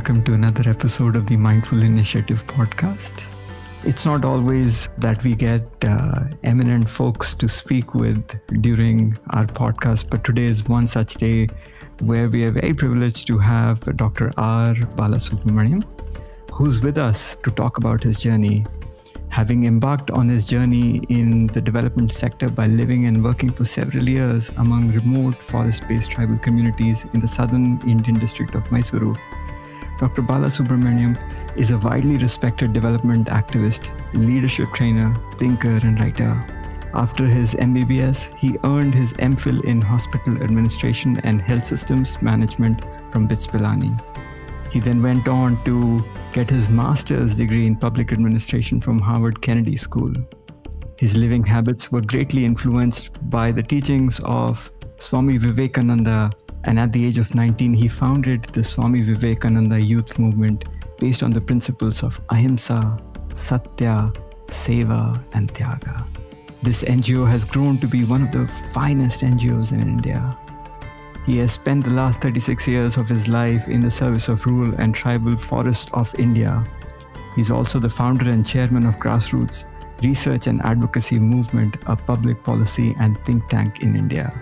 welcome to another episode of the Mindful Initiative podcast. It's not always that we get uh, eminent folks to speak with during our podcast, but today is one such day where we are very privileged to have Dr. R. Balasubramaniam, who's with us to talk about his journey having embarked on his journey in the development sector by living and working for several years among remote forest based tribal communities in the southern Indian district of Mysuru. Dr. Balasubramaniam is a widely respected development activist, leadership trainer, thinker, and writer. After his MBBS, he earned his MPhil in Hospital Administration and Health Systems Management from BITS Pilani. He then went on to get his master's degree in public administration from Harvard Kennedy School. His living habits were greatly influenced by the teachings of Swami Vivekananda, and at the age of 19, he founded the Swami Vivekananda Youth Movement based on the principles of ahimsa, satya, seva, and tyaga. This NGO has grown to be one of the finest NGOs in India. He has spent the last 36 years of his life in the service of rural and tribal forests of India. He's also the founder and chairman of Grassroots Research and Advocacy Movement, a public policy and think tank in India.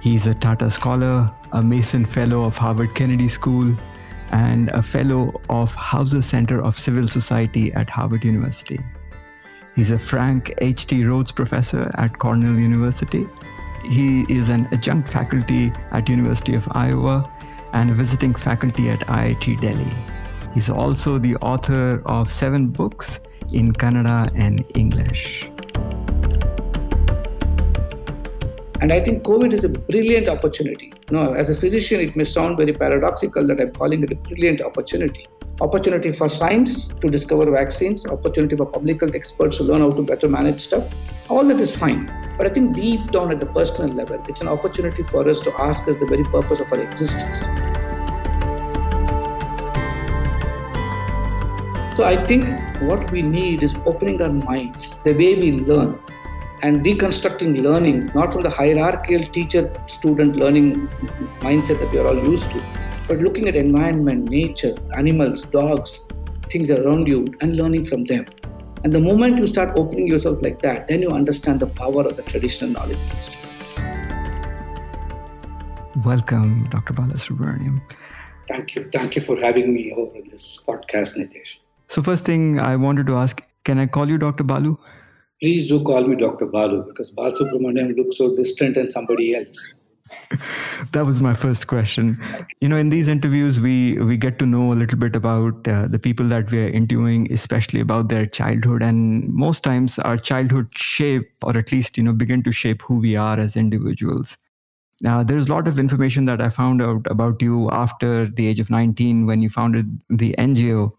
He's a Tata Scholar, a Mason Fellow of Harvard Kennedy School, and a Fellow of Hauser Center of Civil Society at Harvard University. He's a Frank H.T. Rhodes Professor at Cornell University he is an adjunct faculty at University of Iowa and a visiting faculty at IIT Delhi. He's also the author of seven books in Kannada and English. And I think COVID is a brilliant opportunity. You as a physician, it may sound very paradoxical that I'm calling it a brilliant opportunity. Opportunity for science to discover vaccines, opportunity for public health experts to learn how to better manage stuff. All that is fine. But I think deep down at the personal level, it's an opportunity for us to ask us the very purpose of our existence. So I think what we need is opening our minds, the way we learn, and deconstructing learning, not from the hierarchical teacher student learning mindset that we are all used to, but looking at environment, nature, animals, dogs, things around you, and learning from them. And the moment you start opening yourself like that, then you understand the power of the traditional knowledge system. Welcome, Dr. Balasubramaniam. Thank you. Thank you for having me over in this podcast, Nitesh. So, first thing I wanted to ask can I call you Dr. Balu? Please do call me Dr. Balu because Balasubramaniam looks so distant and somebody else. That was my first question. You know in these interviews we we get to know a little bit about uh, the people that we are interviewing especially about their childhood. And most times our childhood shape or at least you know begin to shape who we are as individuals. Now there's a lot of information that i found out about you after the age of 19 when you founded the ngo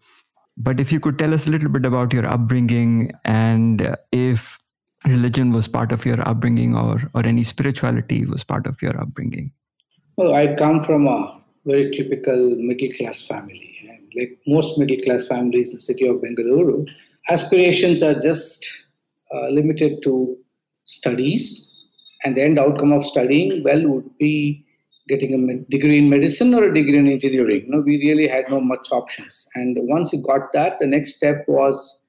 but if you could tell us a little bit about your upbringing and if religion was part of your upbringing or, or any spirituality was part of your upbringing? Well, I come from a very typical middle class family. And like most middle class families in the city of Bengaluru, aspirations are just uh, limited to studies. And the end outcome of studying, well, would be getting a degree in medicine or a degree in engineering. You know, we really had no much options. And once you got that, the next step was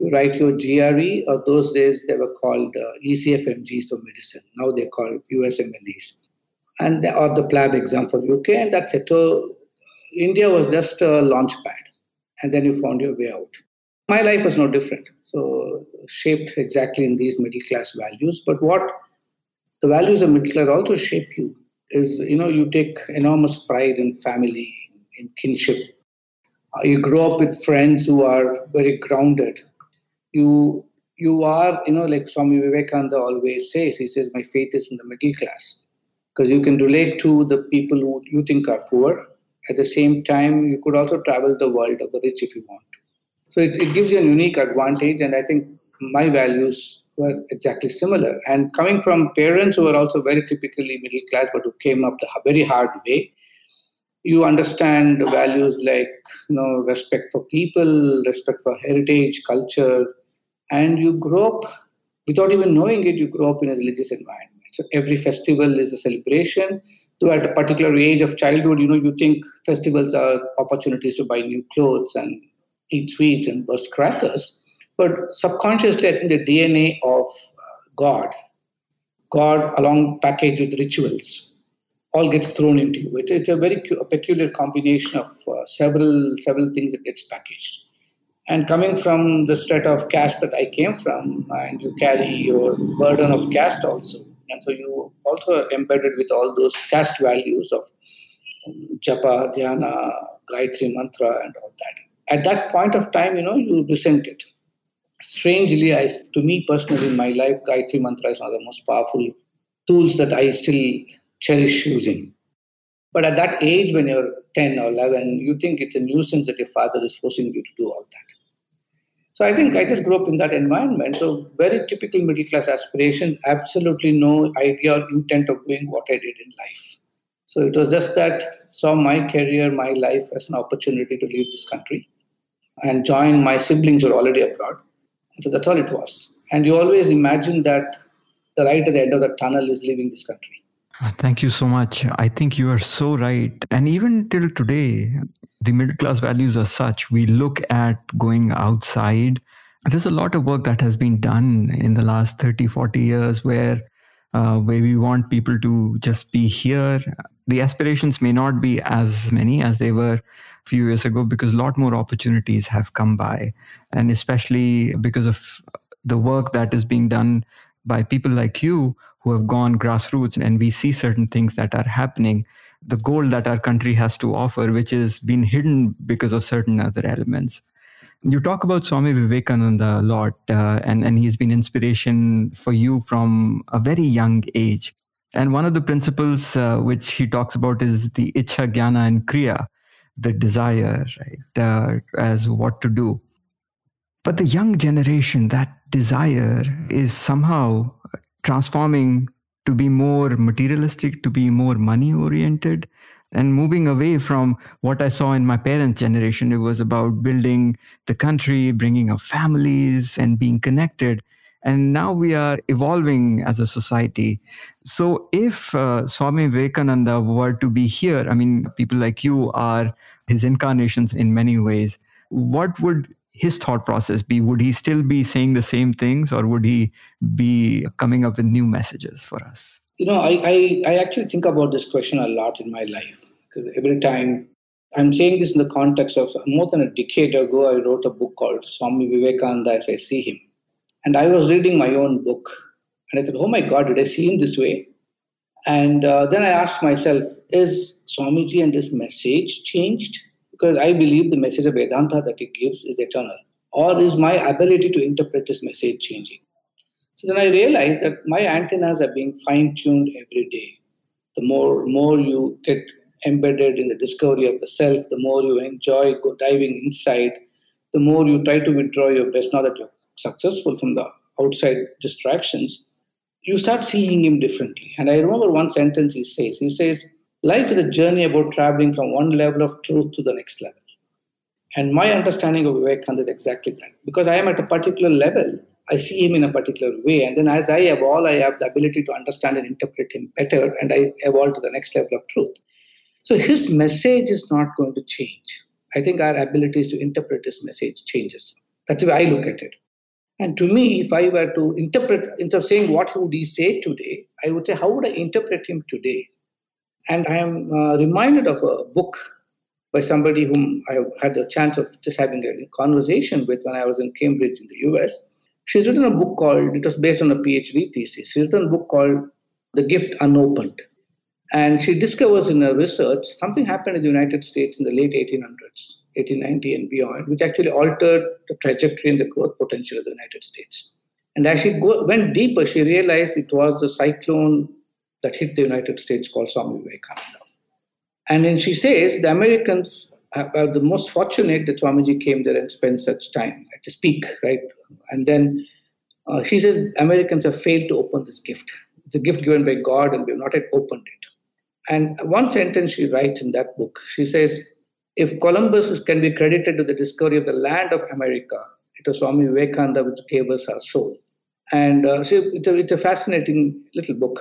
you write your GRE, or those days they were called uh, ECFMGs for medicine. Now they're called USMLEs. And or the PLAB exam for UK, and that's it. So India was just a launch pad, and then you found your way out. My life was no different. So shaped exactly in these middle class values. But what the values of middle class also shape you is, you know, you take enormous pride in family, in kinship. Uh, you grow up with friends who are very grounded you you are, you know, like Swami Vivekananda always says, he says, My faith is in the middle class. Because you can relate to the people who you think are poor. At the same time, you could also travel the world of the rich if you want to. So it, it gives you a unique advantage, and I think my values were exactly similar. And coming from parents who were also very typically middle class, but who came up the very hard way, you understand values like you know respect for people, respect for heritage, culture, and you grow up without even knowing it you grow up in a religious environment so every festival is a celebration though at a particular age of childhood, you know, you think festivals are opportunities to buy new clothes and eat sweets and burst crackers. But subconsciously, I think the DNA of uh, God, God along packaged with rituals, all gets thrown into you. It's, it's a very a peculiar combination of uh, several several things that gets packaged. And coming from the strata of caste that I came from, and you carry your burden of caste also, and so you also are embedded with all those caste values of um, japa, dhyana, gayatri mantra, and all that. At that point of time, you know, you resented. Strangely, I, to me personally in my life, gayatri mantra is one of the most powerful tools that I still cherish using. But at that age, when you're 10 or 11, you think it's a nuisance that your father is forcing you to do all that. So I think I just grew up in that environment. So very typical middle class aspirations, absolutely no idea or intent of doing what I did in life. So it was just that saw my career, my life as an opportunity to leave this country and join my siblings who are already abroad. So that's all it was. And you always imagine that the light at the end of the tunnel is leaving this country. Uh, thank you so much. I think you are so right. And even till today, the middle class values are such. We look at going outside. There's a lot of work that has been done in the last 30, 40 years where uh, where we want people to just be here. The aspirations may not be as many as they were few years ago because a lot more opportunities have come by. And especially because of the work that is being done by people like you who have gone grassroots and we see certain things that are happening. The gold that our country has to offer which is been hidden because of certain other elements. You talk about swami vivekananda a lot uh, and, and he's been inspiration for you from a very young age. And one of the principles uh, which he talks about is the ichha jnana and kriya the desire right uh, as what to do but the young generation that desire is somehow transforming to be more materialistic, to be more money oriented, and moving away from what I saw in my parents' generation. It was about building the country, bringing up families, and being connected. And now we are evolving as a society. So, if uh, Swami Vivekananda were to be here, I mean, people like you are his incarnations in many ways. What would his thought process be? Would he still be saying the same things or would he be coming up with new messages for us? You know, I, I, I actually think about this question a lot in my life because every time I'm saying this in the context of more than a decade ago, I wrote a book called Swami Vivekananda as I See Him. And I was reading my own book and I thought, oh my God, did I see him this way? And uh, then I asked myself, is Swamiji and his message changed? because I believe the message of Vedanta that he gives is eternal. Or is my ability to interpret this message changing? So then I realized that my antennas are being fine tuned every day. The more, more you get embedded in the discovery of the self, the more you enjoy diving inside, the more you try to withdraw your best. Now that you're successful from the outside distractions, you start seeing him differently. And I remember one sentence he says. He says, Life is a journey about traveling from one level of truth to the next level. And my understanding of Vivekananda is exactly that. Because I am at a particular level, I see him in a particular way. And then as I evolve, I have the ability to understand and interpret him better, and I evolve to the next level of truth. So his message is not going to change. I think our abilities to interpret his message changes. That's the way I look at it. And to me, if I were to interpret, instead of saying what would he say today, I would say, how would I interpret him today? And I am uh, reminded of a book by somebody whom I had the chance of just having a conversation with when I was in Cambridge in the US. She's written a book called, it was based on a PhD thesis. She's written a book called The Gift Unopened. And she discovers in her research something happened in the United States in the late 1800s, 1890 and beyond, which actually altered the trajectory and the growth potential of the United States. And as she go, went deeper, she realized it was the cyclone that hit the United States called Swami Vivekananda. And then she says the Americans are the most fortunate that Swamiji came there and spent such time at his peak, right? And then uh, she says Americans have failed to open this gift. It's a gift given by God and we have not yet opened it. And one sentence she writes in that book, she says, if Columbus can be credited to the discovery of the land of America, it was Swami Vivekananda which gave us our soul. And uh, so it's, a, it's a fascinating little book.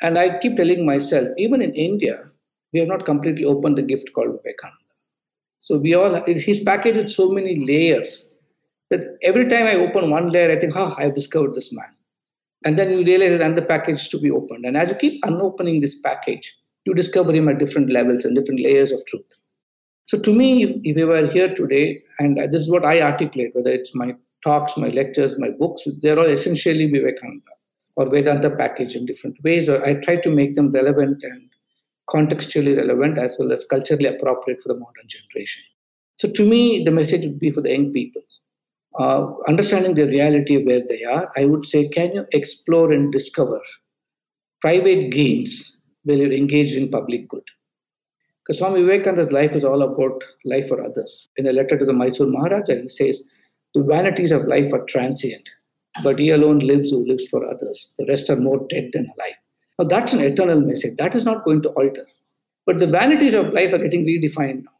And I keep telling myself, even in India, we have not completely opened the gift called Vivekananda. So we all, he's packaged with so many layers that every time I open one layer, I think, oh, I've discovered this man. And then you realize there's another package to be opened. And as you keep unopening this package, you discover him at different levels and different layers of truth. So to me, if, you were here today, and this is what I articulate, whether it's my talks, my lectures, my books, they're all essentially Vivekananda or Vedanta packaged in different ways, or I try to make them relevant and contextually relevant as well as culturally appropriate for the modern generation. So to me, the message would be for the young people. Uh, understanding the reality of where they are, I would say, can you explore and discover private gains while you're engaged in public good? Because Swami Vivekananda's life is all about life for others. In a letter to the Mysore Maharaja, he says, The vanities of life are transient, but he alone lives who lives for others. The rest are more dead than alive. Now, that's an eternal message. That is not going to alter. But the vanities of life are getting redefined now.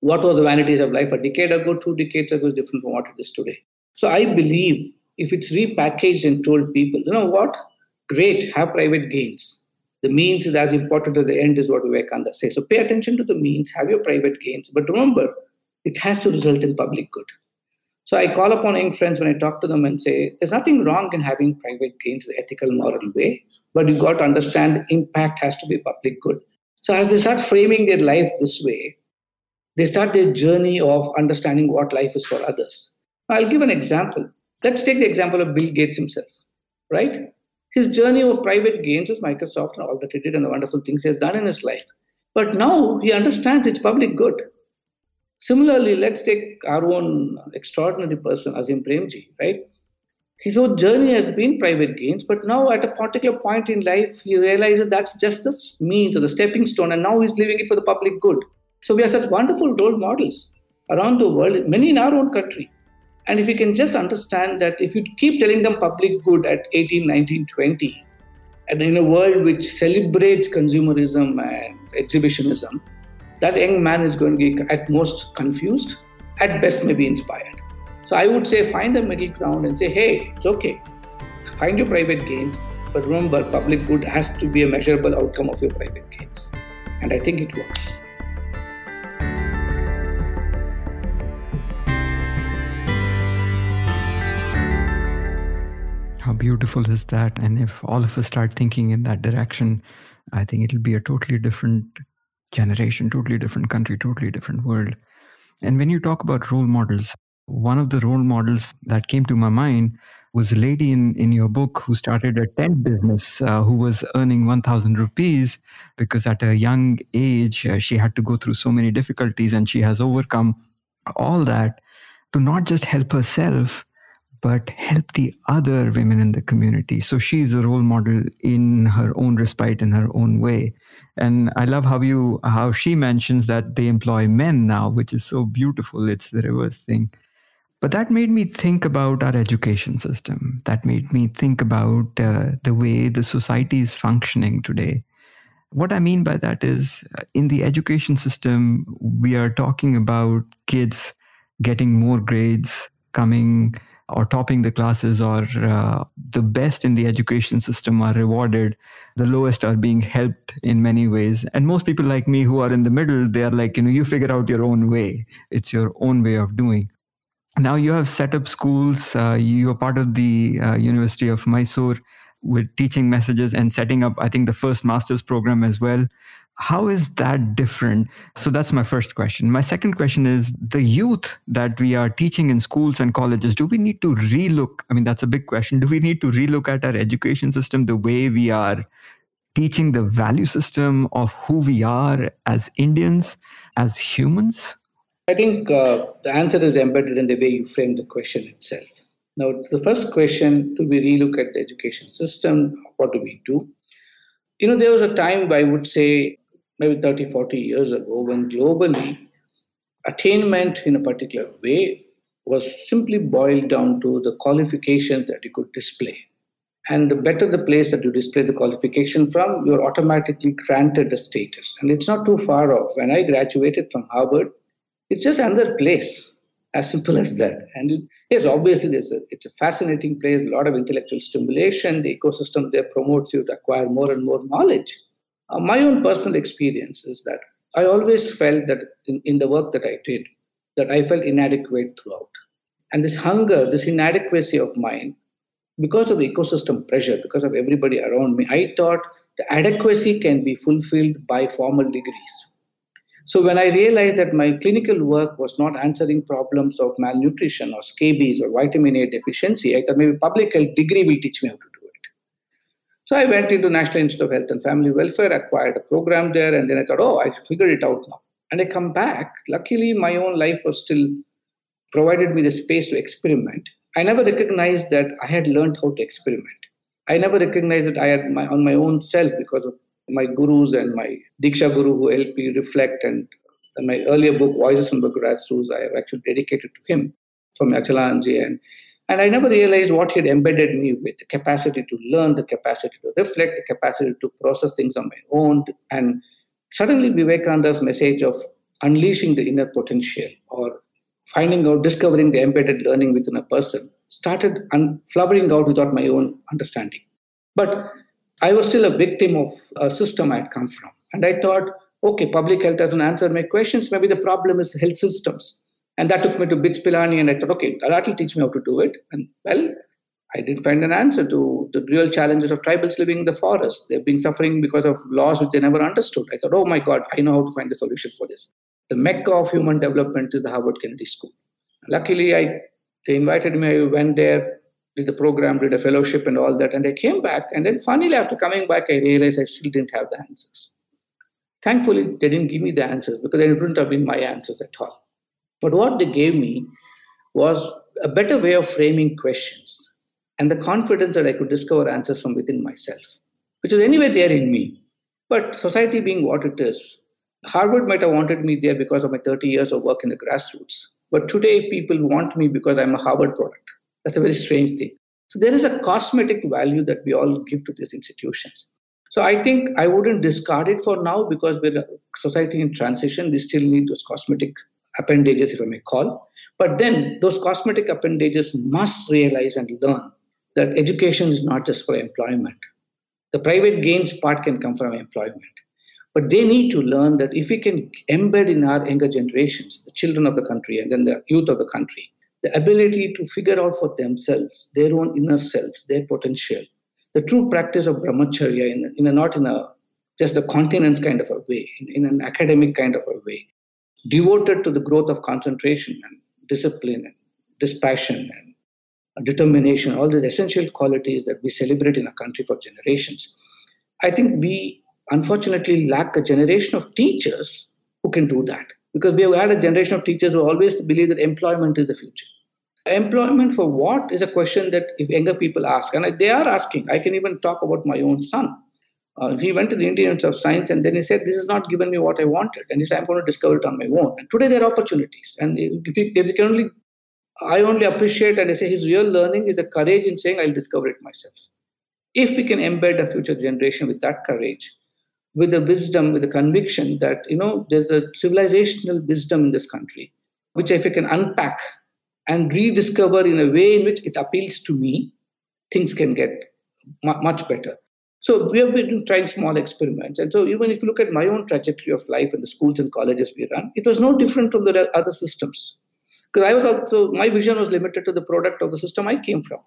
What were the vanities of life a decade ago, two decades ago is different from what it is today. So I believe if it's repackaged and told people, you know what? Great, have private gains. The means is as important as the end, is what Vivekananda says. So pay attention to the means, have your private gains, but remember, it has to result in public good. So I call upon young friends when I talk to them and say, there's nothing wrong in having private gains the ethical, moral way but you got to understand the impact has to be public good. So as they start framing their life this way, they start their journey of understanding what life is for others. I'll give an example. Let's take the example of Bill Gates himself, right? His journey of private gains was Microsoft and all that he did and the wonderful things he has done in his life. But now he understands it's public good. Similarly, let's take our own extraordinary person, Azim Premji, right? his whole journey has been private gains, but now at a particular point in life, he realizes that's just the means or the stepping stone, and now he's living it for the public good. So we are such wonderful role models around the world, many in our own country. And if you can just understand that if you keep telling them public good at 18, 19, 20, and in a world which celebrates consumerism and exhibitionism, that young man is going to be at most confused, at best maybe inspired. So I would say find the middle ground and say, hey, it's okay. Find your private gains, but remember, public good has to be a measurable outcome of your private gains. And I think it works. Beautiful is that? And if all of us start thinking in that direction, I think it'll be a totally different generation, totally different country, totally different world. And when you talk about role models, one of the role models that came to my mind was a lady in, in your book who started a tent business uh, who was earning 1000 rupees because at a young age uh, she had to go through so many difficulties and she has overcome all that to not just help herself but help the other women in the community so she's a role model in her own respite in her own way and i love how you how she mentions that they employ men now which is so beautiful it's the reverse thing but that made me think about our education system. That made me think about uh, the way the society is functioning today. What I mean by that is uh, in the education system, we are talking about kids getting more grades, coming or topping the classes, or uh, the best in the education system are rewarded. The lowest are being helped in many ways. And most people like me who are in the middle, they are like, you know, you figure out your own way. It's your own way of doing now you have set up schools uh, you are part of the uh, university of mysore with teaching messages and setting up i think the first master's program as well how is that different so that's my first question my second question is the youth that we are teaching in schools and colleges do we need to relook i mean that's a big question do we need to relook at our education system the way we are teaching the value system of who we are as indians as humans I think uh, the answer is embedded in the way you frame the question itself. Now, the first question do we relook at the education system? What do we do? You know, there was a time, I would say, maybe 30, 40 years ago, when globally attainment in a particular way was simply boiled down to the qualifications that you could display. And the better the place that you display the qualification from, you're automatically granted a status. And it's not too far off. When I graduated from Harvard, it's just another place. As simple as that. And it, yes, obviously, there's a, it's a fascinating place, a lot of intellectual stimulation. The ecosystem there promotes you to acquire more and more knowledge. Uh, my own personal experience is that I always felt that in, in the work that I did, that I felt inadequate throughout. And this hunger, this inadequacy of mine, because of the ecosystem pressure, because of everybody around me, I thought the adequacy can be fulfilled by formal degrees. So when I realized that my clinical work was not answering problems of malnutrition or scabies or vitamin A deficiency, I thought maybe public health degree will teach me how to do it. So I went into National Institute of Health and Family Welfare, acquired a program there, and then I thought, oh, I figured it out now. And I come back. Luckily, my own life was still provided me the space to experiment. I never recognized that I had learned how to experiment. I never recognized that I had my on my own self because of my gurus and my Diksha Guru who helped me reflect. And, and my earlier book, Voices from Graduate Schools, I have actually dedicated to him from Achalanji. And, and I never realized what he had embedded me with the capacity to learn, the capacity to reflect, the capacity to process things on my own. And suddenly, Vivekananda's message of unleashing the inner potential or finding out, discovering the embedded learning within a person started un- flowering out without my own understanding. But I was still a victim of a system I'd come from. And I thought, okay, public health doesn't answer my questions. Maybe the problem is health systems. And that took me to BITS Pilani, and I thought, okay, that will teach me how to do it. And well, I didn't find an answer to the real challenges of tribals living in the forest. They've been suffering because of laws which they never understood. I thought, oh my God, I know how to find a solution for this. The mecca of human development is the Harvard Kennedy School. Luckily, I they invited me. I went there, did the program, did a fellowship and all that. And I came back. And then finally, after coming back, I realized I still didn't have the answers. Thankfully, they didn't give me the answers because they wouldn't have been my answers at all. But what they gave me was a better way of framing questions and the confidence that I could discover answers from within myself, which is anyway there in me. But society being what it is, Harvard might have wanted me there because of my 30 years of work in the grassroots. But today, people want me because I'm a Harvard product. That's a very strange thing. So there is a cosmetic value that we all give to these institutions. So I think I wouldn't discard it for now because we're a society in transition. We still need those cosmetic appendages, if I may call. But then those cosmetic appendages must realize and learn that education is not just for employment. The private gains part can come from employment. But they need to learn that if we can embed in our younger generations, the children of the country and then the youth of the country, the ability to figure out for themselves their own inner selves, their potential, the true practice of brahmacharya in, in a, not in a just a continence kind of a way, in, in an academic kind of a way, devoted to the growth of concentration and discipline and dispassion and determination, all these essential qualities that we celebrate in a country for generations. I think we unfortunately lack a generation of teachers who can do that because we have had a generation of teachers who always believe that employment is the future. Employment for what is a question that if younger people ask, and they are asking. I can even talk about my own son. Uh, he went to the Indian Institute of Science and then he said, This has not given me what I wanted. And he said, I'm going to discover it on my own. And today there are opportunities. And if you, if you can only, I only appreciate and I say his real learning is the courage in saying, I'll discover it myself. If we can embed a future generation with that courage, with the wisdom, with the conviction that, you know, there's a civilizational wisdom in this country, which if I can unpack and rediscover in a way in which it appeals to me, things can get much better. So we have been trying small experiments. And so even if you look at my own trajectory of life and the schools and colleges we run, it was no different from the other systems. Because I was also, my vision was limited to the product of the system I came from.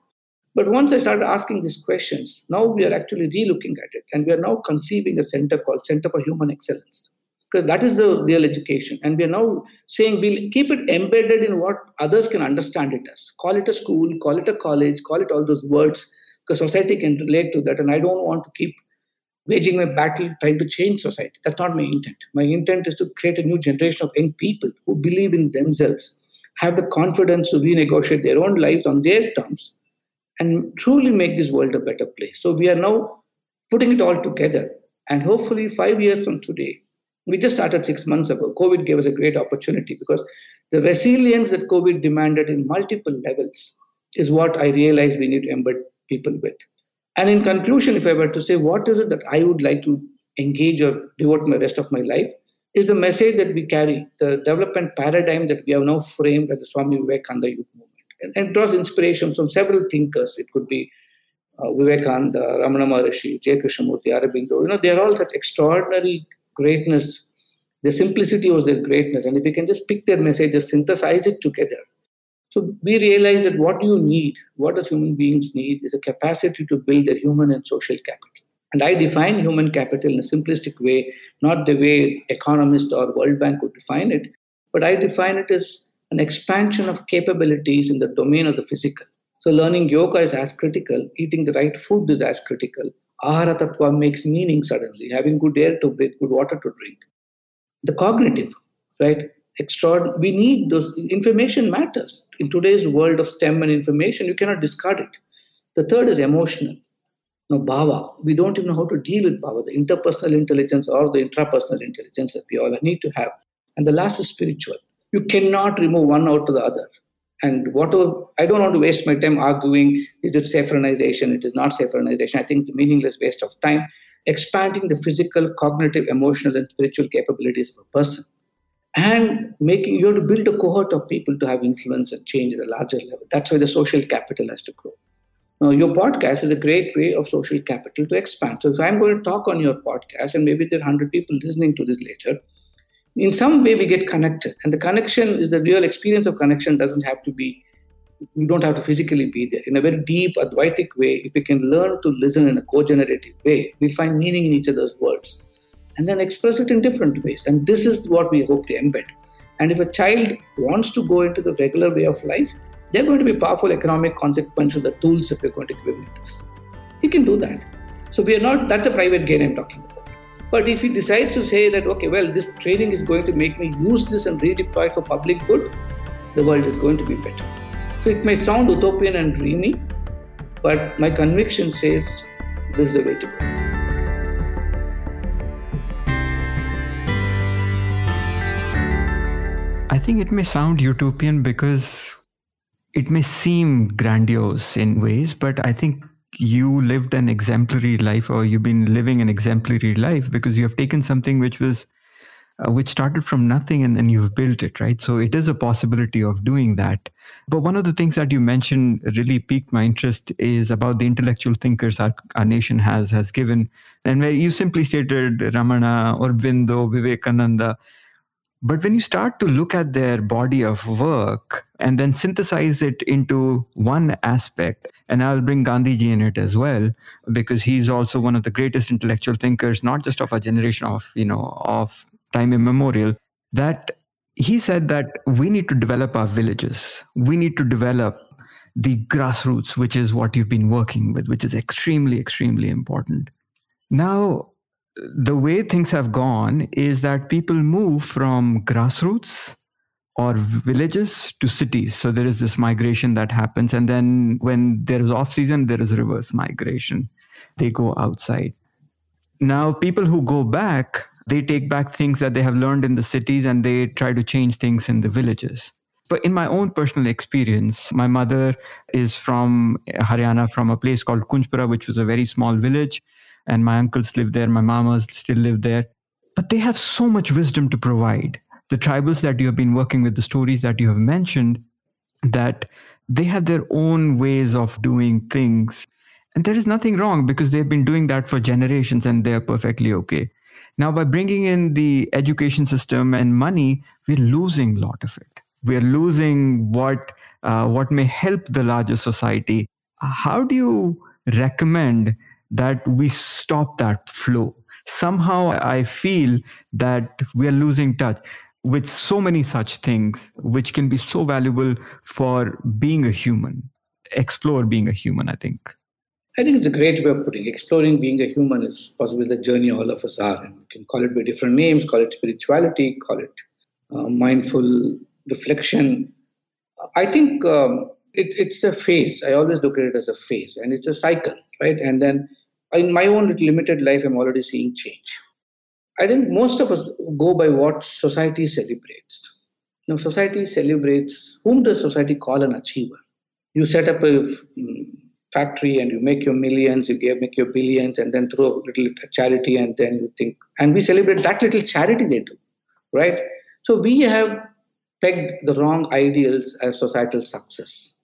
But once I started asking these questions, now we are actually relooking at it and we are now conceiving a center called Center for Human Excellence. Because that is the real education. And we are now saying we'll keep it embedded in what others can understand it as. Call it a school, call it a college, call it all those words, because society can relate to that. And I don't want to keep waging my battle trying to change society. That's not my intent. My intent is to create a new generation of young people who believe in themselves, have the confidence to renegotiate their own lives on their terms, and truly make this world a better place. So we are now putting it all together. And hopefully, five years from today, we just started six months ago. COVID gave us a great opportunity because the resilience that COVID demanded in multiple levels is what I realized we need to embed people with. And in conclusion, if I were to say, what is it that I would like to engage or devote my rest of my life? is the message that we carry, the development paradigm that we have now framed at the Swami Vivekananda Youth Movement. And, and draws inspiration from several thinkers. It could be uh, Vivekananda, Ramana Maharishi, J. Krishnamurti, Aurobindo. You know, they are all such extraordinary greatness. The simplicity was their greatness. And if we can just pick their messages, synthesize it together. So we realize that what you need, what does human beings need, is a capacity to build their human and social capital. And I define human capital in a simplistic way, not the way economists or World Bank would define it, but I define it as an expansion of capabilities in the domain of the physical. So learning yoga is as critical, eating the right food is as critical. Ahara Tattva makes meaning suddenly, having good air to breathe, good water to drink. The cognitive, right? Extraordinary. We need those. Information matters. In today's world of STEM and information, you cannot discard it. The third is emotional no bhava. We don't even know how to deal with bhava, the interpersonal intelligence or the intrapersonal intelligence that we all need to have. And the last is spiritual. You cannot remove one out to the other. And whatever, I don't want to waste my time arguing is it saffronization, it is not saffronization. I think it's a meaningless waste of time. Expanding the physical, cognitive, emotional, and spiritual capabilities of a person. And making you have to build a cohort of people to have influence and change at a larger level. That's why the social capital has to grow. Now, your podcast is a great way of social capital to expand. So, if I'm going to talk on your podcast, and maybe there are 100 people listening to this later, in some way we get connected. And the connection is the real experience of connection, doesn't have to be, you don't have to physically be there. In a very deep, Advaitic way, if we can learn to listen in a co generative way, we find meaning in each other's words and then express it in different ways. And this is what we hope to embed. And if a child wants to go into the regular way of life, there are going to be powerful economic consequences, the tools that we're going to give with this. He can do that. So we are not, that's a private gain I'm talking about. But if he decides to say that, okay, well, this training is going to make me use this and redeploy for public good, the world is going to be better. So it may sound utopian and dreamy, but my conviction says this is the way to go. I think it may sound utopian because it may seem grandiose in ways, but I think you lived an exemplary life or you've been living an exemplary life because you have taken something which was uh, which started from nothing and then you've built it right? So it is a possibility of doing that. But one of the things that you mentioned really piqued my interest is about the intellectual thinkers our, our nation has has given. And where you simply stated ramana or aurobindo vivekananda but when you start to look at their body of work and then synthesize it into one aspect, and I'll bring Gandhiji in it as well, because he's also one of the greatest intellectual thinkers, not just of our generation, of you know, of time immemorial, that he said that we need to develop our villages. We need to develop the grassroots, which is what you've been working with, which is extremely, extremely important. Now, the way things have gone is that people move from grassroots or villages to cities. So there is this migration that happens and then when there is off season there is reverse migration. They go outside. Now people who go back they take back things that they have learned in the cities and they try to change things in the villages. But in my own personal experience my mother is from haryana from a place called kunjpura which was a very small village and my uncles live there, my mamas still live there. But they have so much wisdom to provide. The tribals that you have been working with, the stories that you have mentioned, that they have their own ways of doing things. And there is nothing wrong because they've been doing that for generations and they're perfectly okay. Now, by bringing in the education system and money, we're losing a lot of it. We're losing what uh, what may help the larger society. How do you recommend that we stop that flow. Somehow I feel that we are losing touch with so many such things, which can be so valuable for being a human. Explore being a human, I think. I think it's a great way of putting it. Exploring being a human is possibly the journey all of us are. And you can call it by different names, call it spirituality, call it uh, mindful reflection. I think um, it, it's a phase. I always look at it as a phase, and it's a cycle, right? And then in my own limited life, I'm already seeing change. I think most of us go by what society celebrates. Now, society celebrates whom does society call an achiever? You set up a mm, factory and you make your millions, you make your billions, and then throw a little charity, and then you think, and we celebrate that little charity they do. right? So we have pegged the wrong ideals as societal success.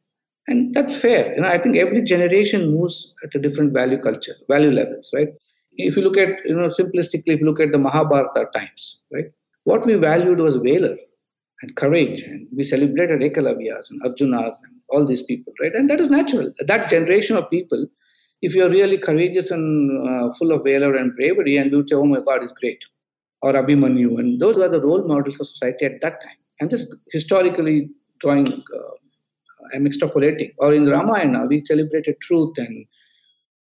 And that's fair. You know, I think every generation moves at a different value culture, value levels, right? If you look at, you know, simplistically, if you look at the Mahabharata times, right? What we valued was valor and courage, and we celebrated Ekalavyas and Arjunas and all these people, right? And that is natural. That generation of people, if you're really courageous and uh, full of valor and bravery, and you say, oh my God, is great, or Abhimanyu, and those were the role models for society at that time. I'm just historically drawing, uh, I'm extrapolating. Or in Ramayana, we celebrated truth and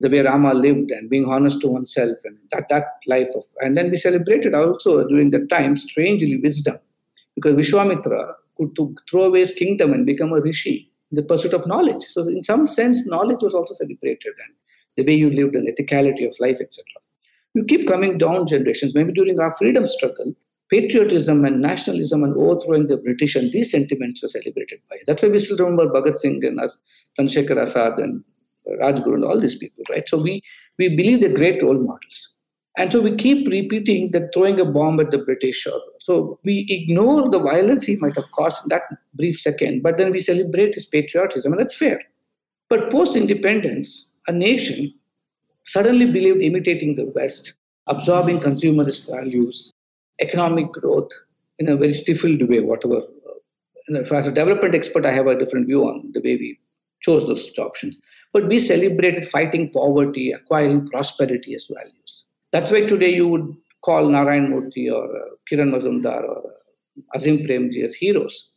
the way Rama lived and being honest to oneself and that, that life of. And then we celebrated also during that time, strangely, wisdom. Because Vishwamitra could throw away his kingdom and become a rishi in the pursuit of knowledge. So, in some sense, knowledge was also celebrated and the way you lived and ethicality of life, etc. You keep coming down generations. Maybe during our freedom struggle, patriotism and nationalism and overthrowing the British and these sentiments were celebrated by. That's why we still remember Bhagat Singh and Chandrasekhar Azad and Rajguru and all these people, right? So we, we believe they're great role models. And so we keep repeating that throwing a bomb at the British. Or, so we ignore the violence he might have caused in that brief second, but then we celebrate his patriotism, and that's fair. But post independence, a nation suddenly believed imitating the West, absorbing consumerist values, economic growth in a very stifled way, whatever. As a development expert, I have a different view on the way we chose those options. But we celebrated fighting poverty, acquiring prosperity as values. That's why today you would call Narayan Murthy or uh, Kiran Mazumdar or uh, Azim Premji as heroes.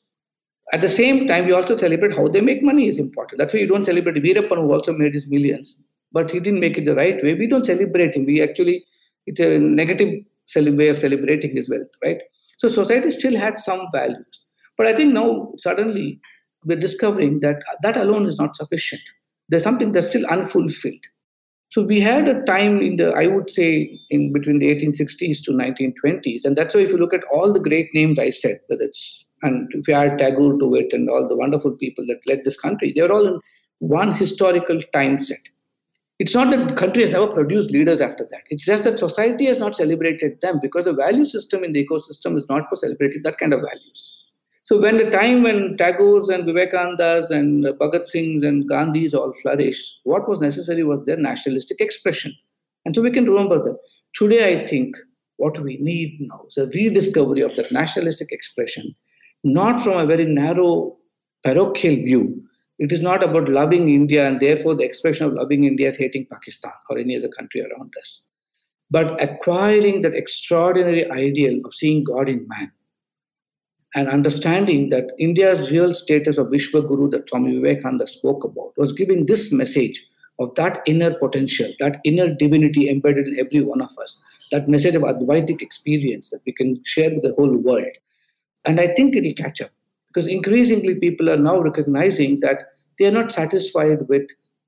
At the same time, we also celebrate how they make money is important. That's why you don't celebrate Veerappan, who also made his millions, but he didn't make it the right way. We don't celebrate him. We actually, it's a negative way of celebrating his wealth, right? So society still had some values. But I think now suddenly we're discovering that that alone is not sufficient. There's something that's still unfulfilled. So we had a time in the, I would say, in between the 1860s to 1920s, and that's why if you look at all the great names I said, whether it's and if you add Tagore to it and all the wonderful people that led this country, they're all in one historical time set. It's not that the country has never produced leaders after that. It's just that society has not celebrated them because the value system in the ecosystem is not for celebrating that kind of values. So when the time when Tagore's and Vivekananda's and Bhagat Singh's and Gandhi's all flourished, what was necessary was their nationalistic expression. And so we can remember them. Today, I think what we need now is a rediscovery of that nationalistic expression, not from a very narrow parochial view, it is not about loving India and therefore the expression of loving India is hating Pakistan or any other country around us. But acquiring that extraordinary ideal of seeing God in man and understanding that India's real status of Vishwa Guru that Swami Vivekananda spoke about was giving this message of that inner potential, that inner divinity embedded in every one of us, that message of Advaitic experience that we can share with the whole world. And I think it'll catch up because increasingly people are now recognizing that they are not satisfied with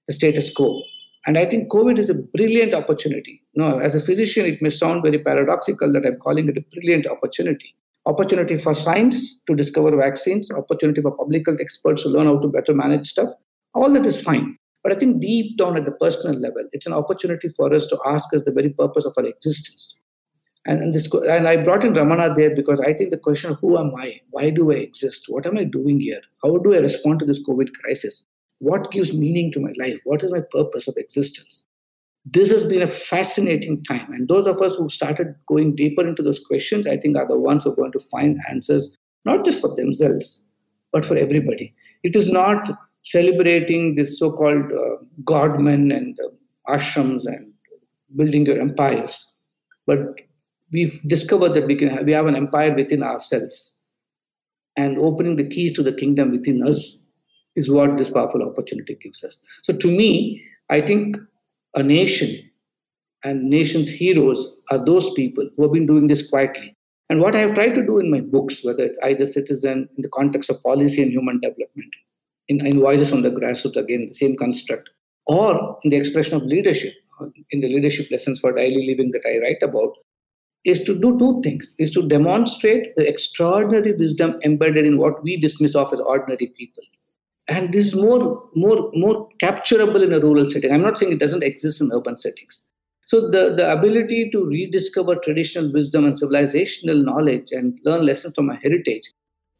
the status quo. And I think COVID is a brilliant opportunity. Now, as a physician, it may sound very paradoxical that I'm calling it a brilliant opportunity. Opportunity for science to discover vaccines, opportunity for public health experts to learn how to better manage stuff. All that is fine. But I think deep down at the personal level, it's an opportunity for us to ask us the very purpose of our existence. And, and, this, and I brought in Ramana there because I think the question of who am I? Why do I exist? What am I doing here? How do I respond to this COVID crisis? What gives meaning to my life? What is my purpose of existence? This has been a fascinating time. And those of us who started going deeper into those questions, I think, are the ones who are going to find answers, not just for themselves, but for everybody. It is not celebrating this so called uh, godmen and uh, ashrams and building your empires, but we've discovered that we can have, we have an empire within ourselves. And opening the keys to the kingdom within us is what this powerful opportunity gives us. So to me i think a nation and nation's heroes are those people who have been doing this quietly. And what i have tried to do in my books whether it's I, the Citizen in the context of policy and human development in, in voices on the grassroots again the same construct or in the expression of leadership uh, in the leadership lessons for daily living that i write about is to do two things is to demonstrate the extraordinary wisdom embedded in what we dismiss of as ordinary people and this is more more more capturable in a rural setting i'm not saying it doesn't exist in urban settings So the, the ability to rediscover traditional wisdom and civilizational knowledge and learn lessons from our heritage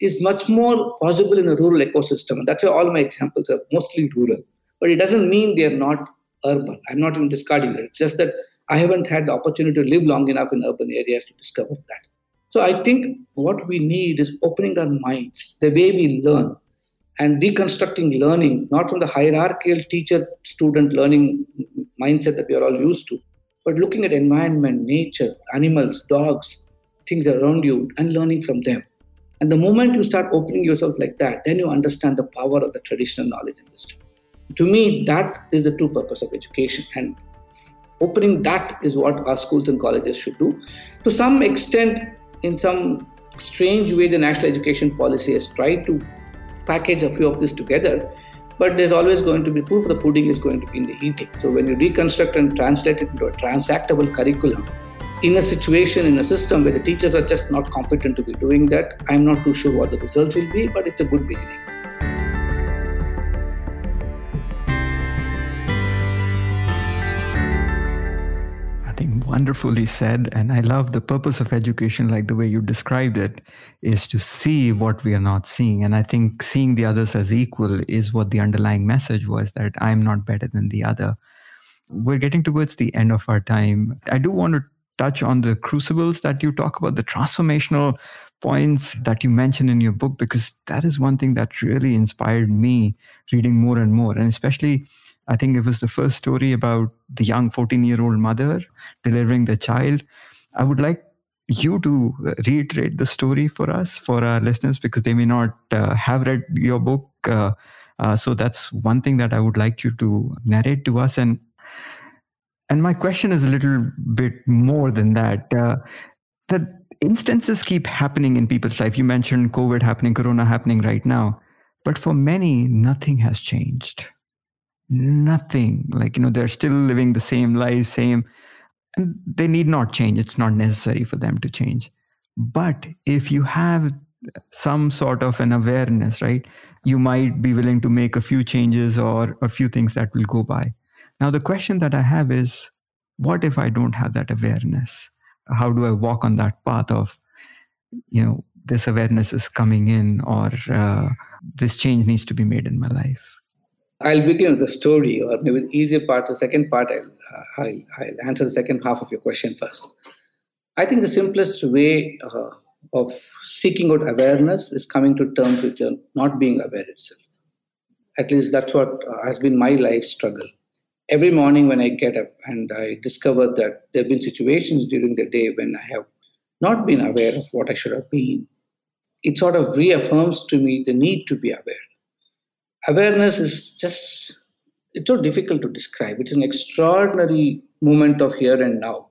is much more possible in a rural ecosystem. And that's why all my examples are mostly rural. But it doesn't mean they're not urban. I'm not even discarding that. It's just that I haven't had the opportunity to live long enough in urban areas to discover that. So I think what we need is opening our minds, the way we learn, and deconstructing learning, not from the hierarchical teacher student learning mindset that we are all used to, but looking at environment, nature, animals, dogs, things around you, and learning from them. And the moment you start opening yourself like that, then you understand the power of the traditional knowledge and wisdom. To me, that is the true purpose of education. And opening that is what our schools and colleges should do. To some extent, in some strange way, the national education policy has tried to package a few of this together. But there's always going to be proof the pudding is going to be in the eating. So when you reconstruct and translate it into a transactable curriculum, in a situation, in a system where the teachers are just not competent to be doing that, I'm not too sure what the results will be, but it's a good beginning. Wonderfully said. And I love the purpose of education, like the way you described it, is to see what we are not seeing. And I think seeing the others as equal is what the underlying message was that I'm not better than the other. We're getting towards the end of our time. I do want to touch on the crucibles that you talk about, the transformational points that you mention in your book, because that is one thing that really inspired me reading more and more. And especially I think it was the first story about the young 14 year old mother delivering the child. I would like you to reiterate the story for us, for our listeners, because they may not uh, have read your book. Uh, uh, so that's one thing that I would like you to narrate to us. And and my question is a little bit more than that. Uh, that instances keep happening in people's life. You mentioned COVID happening, Corona happening right now, but for many, nothing has changed nothing. Like you know they're still living the same life same and they need not change. It's not necessary for them to change. But if you have some sort of an awareness right you might be willing to make a few changes or a few things that will go by. Now the question that i have is what if i don't have that awareness? How do i walk on that path of you know this awareness is coming in or uh, this change needs to be made in my life I'll begin with the story, or maybe the easier part, the second part, I'll, uh, I'll, I'll, answer the second half of your question first. I think the simplest way uh, of seeking out awareness is coming to terms with your not being aware itself. At least that's what uh, has been my life struggle. Every morning when I get up and I discover that there have been situations during the day when I have not been aware of what I should have been, it sort of reaffirms to me the need to be aware awareness is just it's so difficult to describe. It's an extraordinary moment of here and now.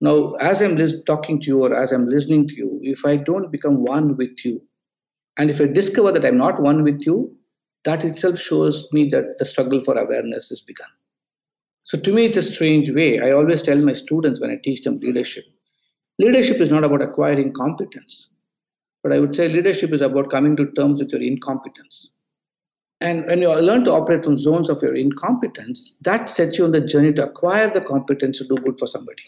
Now as i'm talking to you or as i'm listening to you if i don't become one with you and if i discover that i'm not one with you that itself shows me that the struggle for awareness has begun. So to me it's a strange way. I always tell my students when i teach them leadership leadership is not about acquiring competence but i would say leadership is about coming to terms with your incompetence and when you learn to operate from zones of your incompetence, that sets you on the journey to acquire the competence to do good for somebody.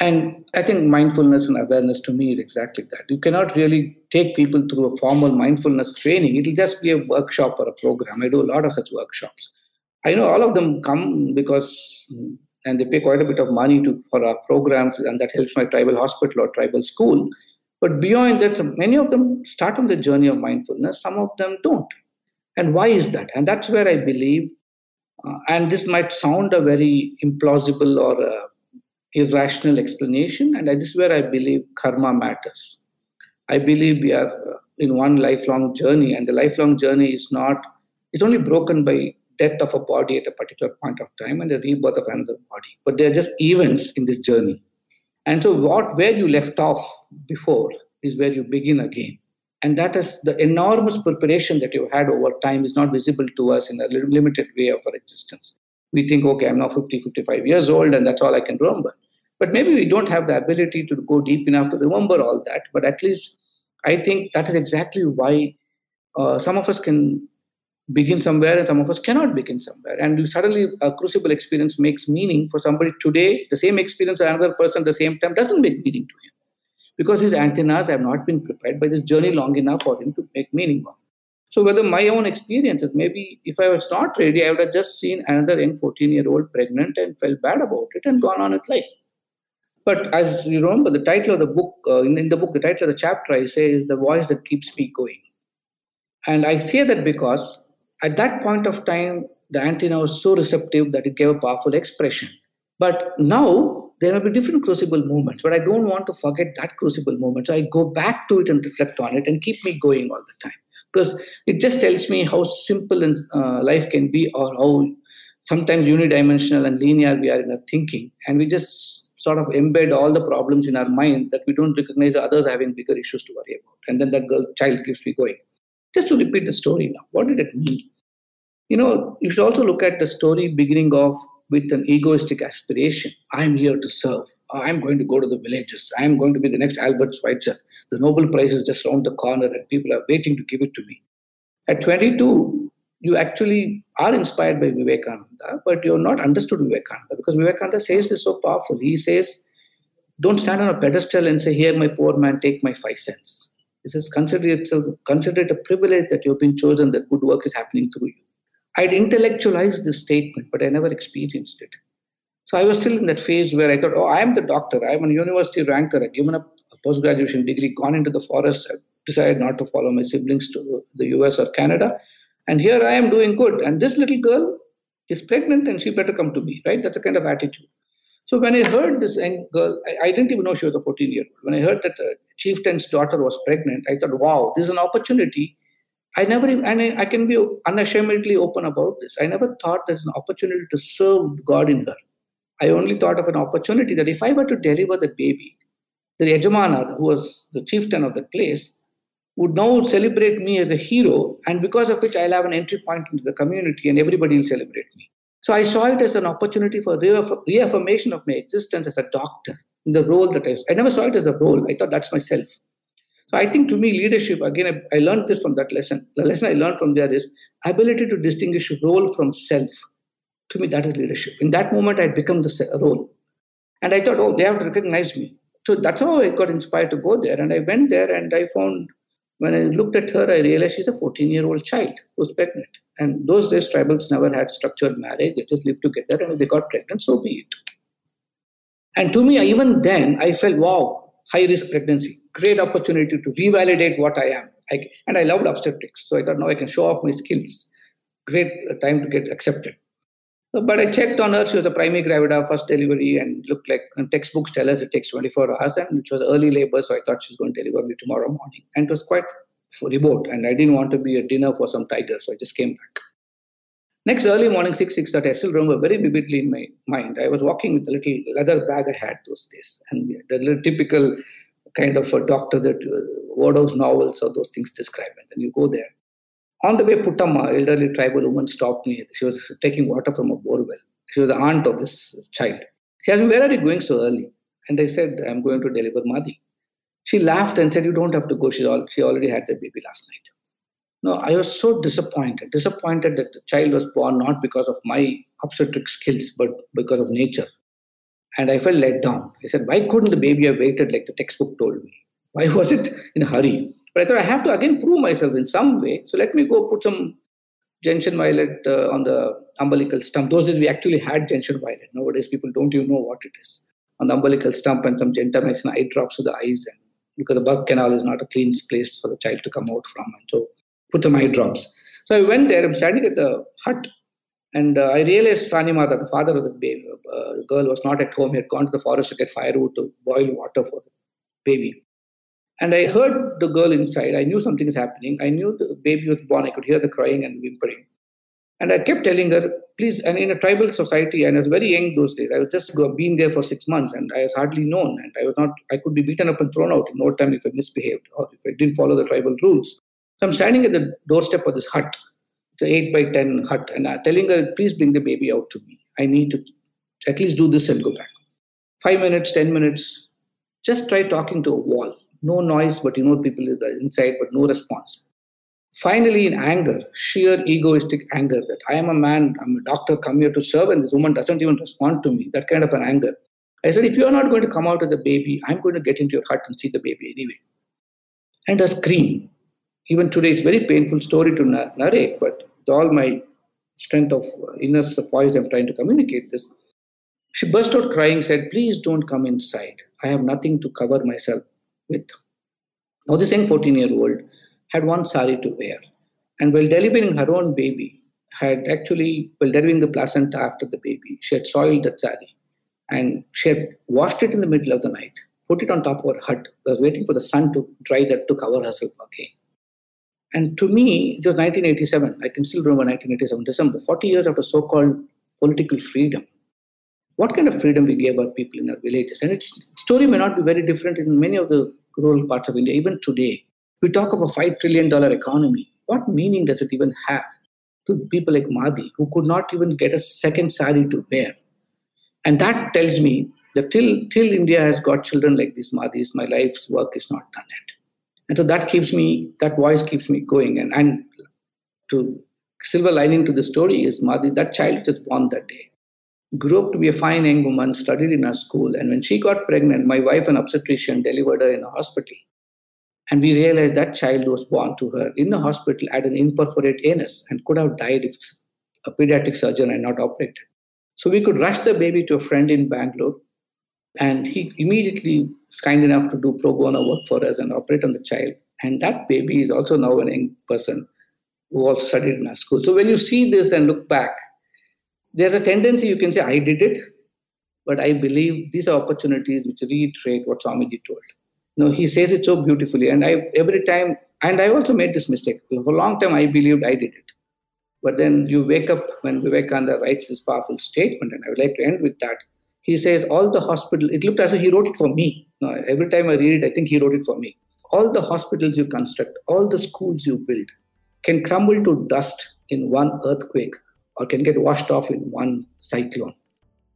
And I think mindfulness and awareness to me is exactly that. You cannot really take people through a formal mindfulness training. It'll just be a workshop or a program. I do a lot of such workshops. I know all of them come because, and they pay quite a bit of money to for our programs, and that helps my tribal hospital or tribal school. But beyond that, many of them start on the journey of mindfulness. Some of them don't. And why is that? And that's where I believe, uh, and this might sound a very implausible or uh, irrational explanation, and this is where I believe karma matters. I believe we are uh, in one lifelong journey, and the lifelong journey is not, it's only broken by death of a body at a particular point of time and the rebirth of another body. But they're just events in this journey. And so what where you left off before is where you begin again and that is the enormous preparation that you've had over time is not visible to us in a limited way of our existence we think okay i'm now 50 55 years old and that's all i can remember but maybe we don't have the ability to go deep enough to remember all that but at least i think that is exactly why uh, some of us can begin somewhere and some of us cannot begin somewhere. And suddenly a crucible experience makes meaning for somebody today. The same experience another person at the same time doesn't make meaning to him because his antennas have not been prepared by this journey long enough for him to make meaning of. So whether my own experiences, maybe if I was not ready, I would have just seen another young 14-year-old pregnant and felt bad about it and gone on with life. But as you remember, the title of the book, uh, in, in the book, the title of the chapter I say is The Voice That Keeps Me Going. And I say that because at that point of time, the antenna was so receptive that it gave a powerful expression. But now there will be different crucible movements, but I don't want to forget that crucible moment. So I go back to it and reflect on it and keep me going all the time. Because it just tells me how simple uh, life can be or how sometimes unidimensional and linear we are in our thinking. And we just sort of embed all the problems in our mind that we don't recognize others having bigger issues to worry about. And then that girl child keeps me going. Just to repeat the story now, what did it mean? You know, you should also look at the story beginning off with an egoistic aspiration. I'm here to serve. I'm going to go to the villages. I'm going to be the next Albert Schweitzer. The Nobel Prize is just around the corner and people are waiting to give it to me. At 22, you actually are inspired by Vivekananda, but you're not understood Vivekananda because Vivekananda says this so powerful. He says, Don't stand on a pedestal and say, Here, my poor man, take my five cents. He says, Consider itself, consider it a privilege that you've been chosen, that good work is happening through you. I'd intellectualized this statement, but I never experienced it. So I was still in that phase where I thought, oh, I am the doctor. I'm a university ranker. I've given up a post graduation degree, gone into the forest. I've decided not to follow my siblings to the US or Canada. And here I am doing good. And this little girl is pregnant and she better come to me, right? That's a kind of attitude. So when I heard this girl, I, didn't even know she was a 14 year old. When I heard that the chieftain's daughter was pregnant, I thought, wow, this is an opportunity I never, and I, can be unashamedly open about this. I never thought there's an opportunity to serve God in her. I only thought of an opportunity that if I were to deliver the baby, the Yajamana, who was the chieftain of the place, would now celebrate me as a hero, and because of which I'll have an entry point into the community and everybody will celebrate me. So I saw it as an opportunity for reaffirmation of my existence as a doctor in the role that I was. I never saw it as a role. I thought that's myself. So I think to me, leadership, again, I, I learned this from that lesson. The lesson I learned from there is ability to distinguish role from self. To me, that is leadership. In that moment, I had become the role. And I thought, oh, they have to recognize me. So that's how I got inspired to go there. And I went there and I found, when I looked at her, I realized she's a 14 year old child who's pregnant. And those days, tribals never had structured marriage. They just lived together. And if they got pregnant, so be it. And to me, even then, I felt, wow, high risk pregnancy great opportunity to revalidate what I am. I, and I loved obstetrics. So I thought now I can show off my skills. Great uh, time to get accepted. So, but I checked on her. She was a primary gravida, first delivery, and looked like and textbooks tell us it takes 24 hours, and it was early labor. So I thought she's going to deliver me tomorrow morning. And it was quite remote, and I didn't want to be a dinner for some tiger, so I just came back. Next early morning, 6, 6 I still remember very vividly in my mind. I was walking with a little leather bag I had those days, and the typical kind of a doctor that uh, Wardhow's novels or those things describe. And then you go there. On the way, Putama, elderly tribal woman, stopped me. She was taking water from a borewell. She was the aunt of this child. She asked me, Where are you going so early? And I said, I'm going to deliver Madhi. She laughed and said, You don't have to go. She, all, she already had the baby last night. No, I was so disappointed. Disappointed that the child was born not because of my obstetric skills, but because of nature. And I felt let down. I said, why couldn't the baby have waited like the textbook told me? Why was it in a hurry? But I thought I have to again prove myself in some way. So let me go put some gentian violet uh, on the umbilical stump. Those days we actually had gentian violet. Nowadays people don't even know what it is. On the umbilical stump and some gentamicin eye drops to the eyes. And because the birth canal is not a clean place for the child to come out from. And so put some eye drops. So I went there. I'm standing at the hut and uh, I realized Sanimata, the father of the baby, uh, girl, was not at home. He had gone to the forest to get firewood to boil water for the baby. And I heard the girl inside. I knew something is happening. I knew the baby was born. I could hear the crying and whimpering. And I kept telling her, please, and in a tribal society, and I was very young those days. I was just being there for six months and I was hardly known. And I was not, I could be beaten up and thrown out in no time if I misbehaved or if I didn't follow the tribal rules. So I'm standing at the doorstep of this hut. It's an 8 by 10 hut. And I'm telling her please bring the baby out to me. I need to at least do this and go back. Five minutes 10 minutes just try talking to a wall. No noise but you know people inside but no response. Finally, in anger, sheer egoistic anger that I am a man, I'm a doctor, come here to serve, and this woman doesn't even respond to me, that kind of an anger. I said, if you're not going to come out with the baby, I'm going to get into your hut and see the baby anyway. And a scream. Even today, it's a very painful story to narrate, but with all my strength of inner poise, I'm trying to communicate this. She burst out crying, said, Please don't come inside. I have nothing to cover myself with. Now, this young 14 year old had one sari to wear. And while delivering her own baby, had actually, while delivering the placenta after the baby, she had soiled that sari and she had washed it in the middle of the night, put it on top of her hut, was waiting for the sun to dry that to cover herself again. And to me, it was 1987. I can still remember 1987, December, 40 years after so called political freedom. What kind of freedom we gave our people in our villages? And its story may not be very different in many of the rural parts of India, even today. We talk of a $5 trillion economy. What meaning does it even have to people like Madhi, who could not even get a second sari to wear? And that tells me that till, till India has got children like these Madhis, my life's work is not done yet. And so that keeps me, that voice keeps me going. And, and to silver lining to the story is Madhi, that child was born that day. Grew up to be a fine young woman, studied in our school. And when she got pregnant, my wife, an obstetrician, delivered her in a hospital. And we realized that child was born to her in the hospital at an imperforate anus and could have died if a pediatric surgeon had not operated. So we could rush the baby to a friend in Bangalore, and he immediately was kind enough to do pro bono work for us and operate on the child. And that baby is also now an young person who also studied in our school. So when you see this and look back, there's a tendency you can say, I did it, but I believe these are opportunities which reiterate what Swamiji told. Know, he says it so beautifully, and I every time, and I also made this mistake. For a long time, I believed I did it. But then you wake up when Vivekananda writes this powerful statement, and I would like to end with that. He says, All the hospital, it looked as if he wrote it for me. Now, every time I read it, I think he wrote it for me. All the hospitals you construct, all the schools you build can crumble to dust in one earthquake or can get washed off in one cyclone.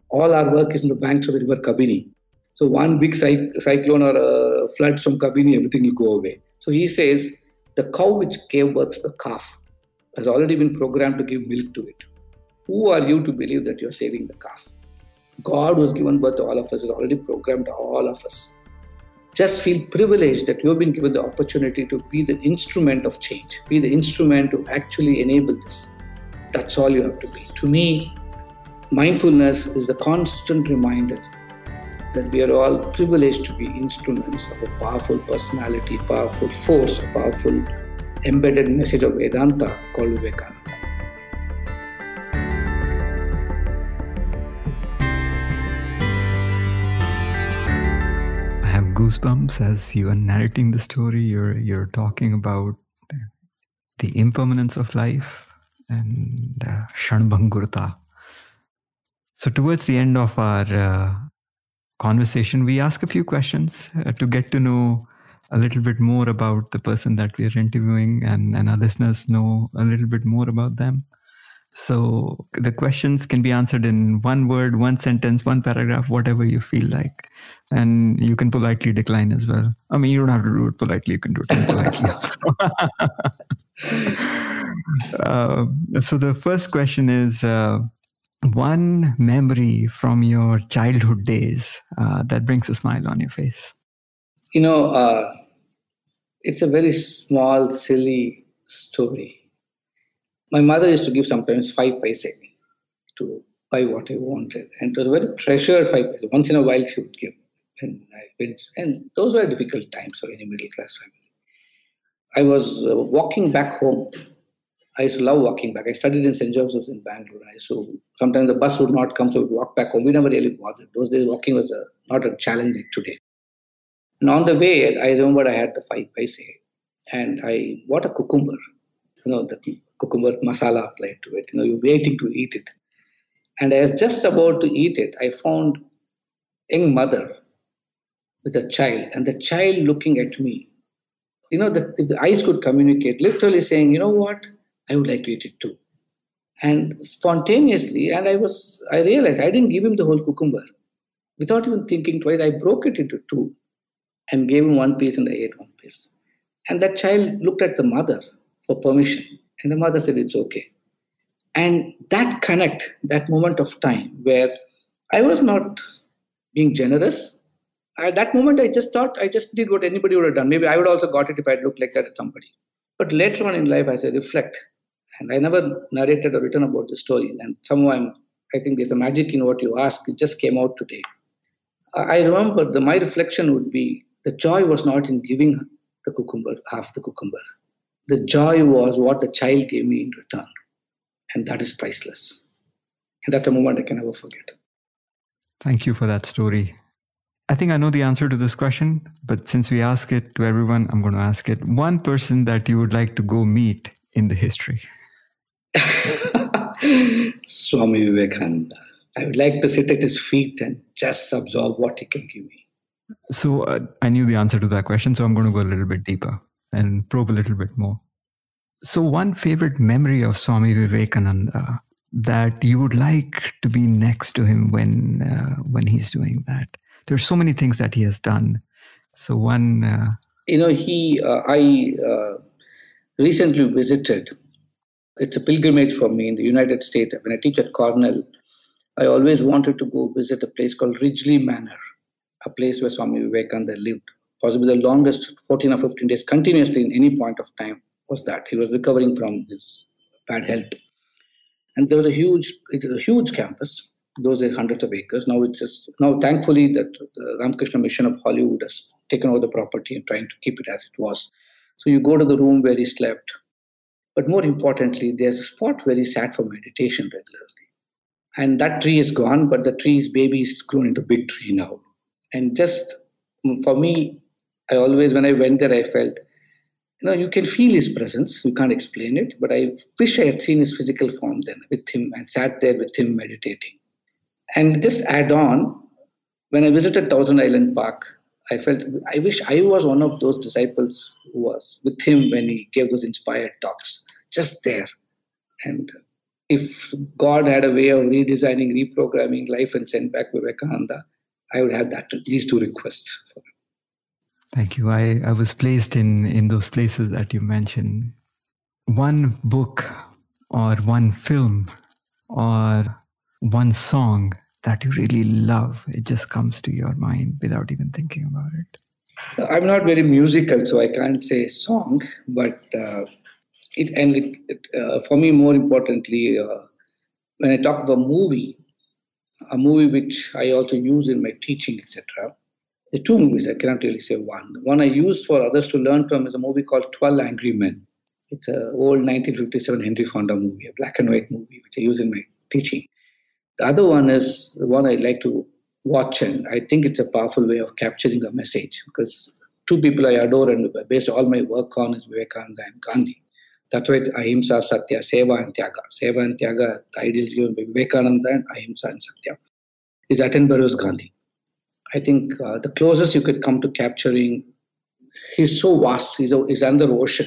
All our work is in the banks of the river Kabini. So, one big cyclone or a flood from Kabini, everything will go away. So, he says, the cow which gave birth to the calf has already been programmed to give milk to it. Who are you to believe that you're saving the calf? God, who has given birth to all of us, has already programmed all of us. Just feel privileged that you have been given the opportunity to be the instrument of change, be the instrument to actually enable this. That's all you have to be. To me, mindfulness is the constant reminder that we are all privileged to be instruments of a powerful personality, powerful force, a powerful embedded message of Vedanta called Vivekananda. Goosebumps as you are narrating the story. You're you're talking about the impermanence of life and uh, Shanbhangurta. So towards the end of our uh, conversation, we ask a few questions uh, to get to know a little bit more about the person that we are interviewing and, and our listeners know a little bit more about them. So the questions can be answered in one word, one sentence, one paragraph, whatever you feel like. And you can politely decline as well. I mean, you don't have to do it politely, you can do it politely. uh, so the first question is uh, one memory from your childhood days uh, that brings a smile on your face. You know, uh, it's a very small, silly story. My mother used to give sometimes five paise to buy what I wanted, and it was very treasured five paise. Once in a while, she would give, and went, and those were difficult times for any middle class family. I was uh, walking back home. I used to love walking back. I studied in St. Joseph's in Bangalore. I used to, sometimes the bus would not come, so we'd walk back home. We never really bothered. Those days, walking was a, not a challenge like today. And on the way, I remember I had the five paise and I bought a cucumber, you know, the cucumber masala applied to it. You know, you're waiting to eat it. And I was just about to eat it. I found young mother with a child, and the child looking at me. You know, the, if the eyes could communicate, literally saying, you know what, I would like to eat it too. And spontaneously, and I was, I realized I didn't give him the whole cucumber. Without even thinking twice, I broke it into two and gave him one piece and I ate one piece. And that child looked at the mother for permission. And the mother said, It's okay. And that connect, that moment of time where I was not being generous. At that moment, I just thought I just did what anybody would have done. Maybe I would also got it if I'd looked like that at somebody. But later on in life, as I reflect, and I never narrated or written about the story, and somehow I'm, I think there's a magic in what you ask. It just came out today. I remember the, my reflection would be the joy was not in giving the cucumber, half the cucumber. The joy was what the child gave me in return. And that is priceless. And that's a moment I can never forget. Thank you for that story. I think I know the answer to this question, but since we ask it to everyone, I'm going to ask it. One person that you would like to go meet in the history? Swami Vivekananda. I would like to sit at his feet and just absorb what he can give me. So uh, I knew the answer to that question, so I'm going to go a little bit deeper and probe a little bit more. So, one favorite memory of Swami Vivekananda that you would like to be next to him when uh, when he's doing that? There's so many things that he has done. So one, uh, you know, he uh, I uh, recently visited. It's a pilgrimage for me in the United States. When I teach at Cornell, I always wanted to go visit a place called Ridgely Manor, a place where Swami Vivekananda lived. Possibly the longest 14 or 15 days continuously in any point of time was that. He was recovering from his bad health. And there was a huge, it is a huge campus. Those are hundreds of acres. Now it's just now, thankfully, that the Ramakrishna Mission of Hollywood has taken over the property and trying to keep it as it was. So you go to the room where he slept, but more importantly, there's a spot where he sat for meditation regularly. And that tree is gone, but the tree's baby is grown into big tree now. And just for me, I always, when I went there, I felt you know, you can feel his presence. You can't explain it, but I wish I had seen his physical form then with him and sat there with him meditating. And just add on, when I visited Thousand Island Park, I felt I wish I was one of those disciples who was with him when he gave those inspired talks, just there. And if God had a way of redesigning, reprogramming life and send back Vivekananda, I would have that these two requests for him. Thank you. I, I was placed in, in those places that you mentioned. One book or one film or one song that you really love, it just comes to your mind without even thinking about it. I'm not very musical, so I can't say song, but uh, it and it, it, uh, for me, more importantly, uh, when I talk of a movie, a movie which I also use in my teaching, etc the two movies, I cannot really say one. The one I use for others to learn from is a movie called 12 Angry Men. It's an old 1957 Henry Fonda movie, a black and white movie, which I use in my teaching. The other one is the one I like to watch, and I think it's a powerful way of capturing a message because two people I adore and based all my work on is Vivekananda and Gandhi. That's why it's Ahimsa, Satya, Seva, and Tyaga. Seva and Tyaga, the ideals given by Vivekananda, and Ahimsa and Satya is Attenborough's Gandhi. I think uh, the closest you could come to capturing, he's so vast, he's, a, he's under ocean.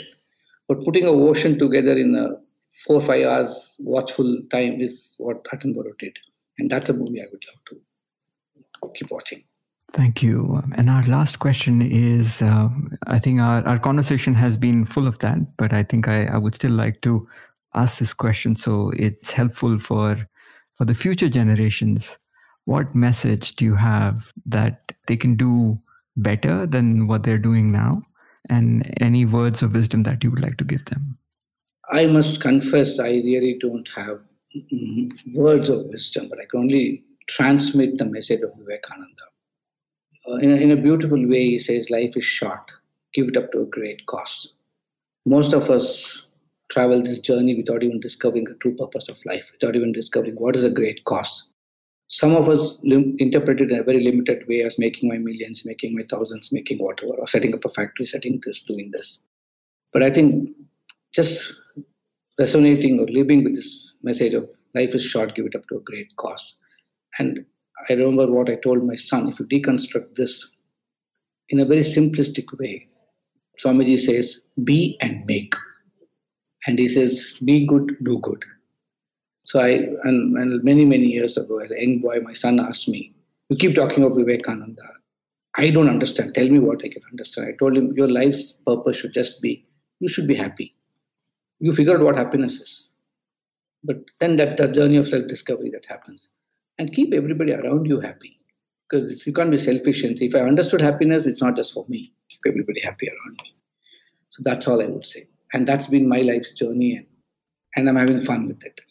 But putting a ocean together in a four or five hours watchful time is what Attenborough did. And that's a movie I would love to keep watching. Thank you. And our last question is um, I think our, our conversation has been full of that, but I think I, I would still like to ask this question so it's helpful for for the future generations what message do you have that they can do better than what they're doing now? And any words of wisdom that you would like to give them? I must confess, I really don't have words of wisdom, but I can only transmit the message of Vivekananda. Uh, in, a, in a beautiful way, he says, Life is short, give it up to a great cause. Most of us travel this journey without even discovering the true purpose of life, without even discovering what is a great cause. Some of us lim- interpret it in a very limited way as making my millions, making my thousands, making whatever, or setting up a factory, setting this, doing this. But I think just resonating or living with this message of life is short, give it up to a great cause. And I remember what I told my son if you deconstruct this in a very simplistic way, Swamiji says, be and make. And he says, be good, do good. So I, and, and many, many years ago, as a young boy, my son asked me, you keep talking of Vivekananda. I don't understand. Tell me what I can understand. I told him, your life's purpose should just be, you should be happy. you figure out what happiness is. But then that the journey of self-discovery that happens. And keep everybody around you happy. Because if you can't be selfish and if I understood happiness, it's not just for me. Keep everybody happy around me. So that's all I would say. And that's been my life's journey and, and I'm having fun with it.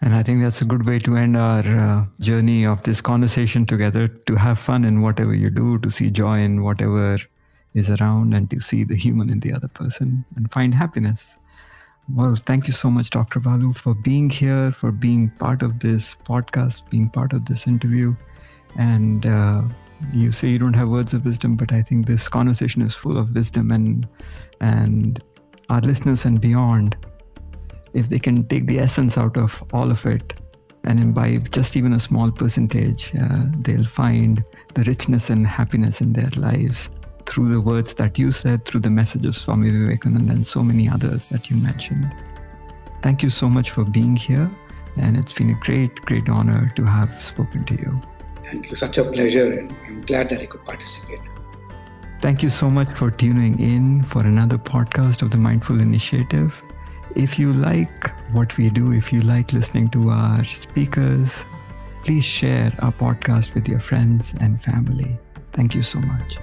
And I think that's a good way to end our uh, journey of this conversation together to have fun in whatever you do, to see joy in whatever is around, and to see the human in the other person and find happiness. Well, thank you so much, Dr. Balu, for being here, for being part of this podcast, being part of this interview. And uh, you say you don't have words of wisdom, but I think this conversation is full of wisdom, and and our listeners and beyond if they can take the essence out of all of it and imbibe just even a small percentage, uh, they'll find the richness and happiness in their lives through the words that you said, through the message of Swami Vivekananda, and so many others that you mentioned. Thank you so much for being here, and it's been a great, great honor to have spoken to you. Thank you. Such a pleasure, and I'm glad that I could participate. Thank you so much for tuning in for another podcast of the Mindful Initiative. If you like what we do, if you like listening to our speakers, please share our podcast with your friends and family. Thank you so much.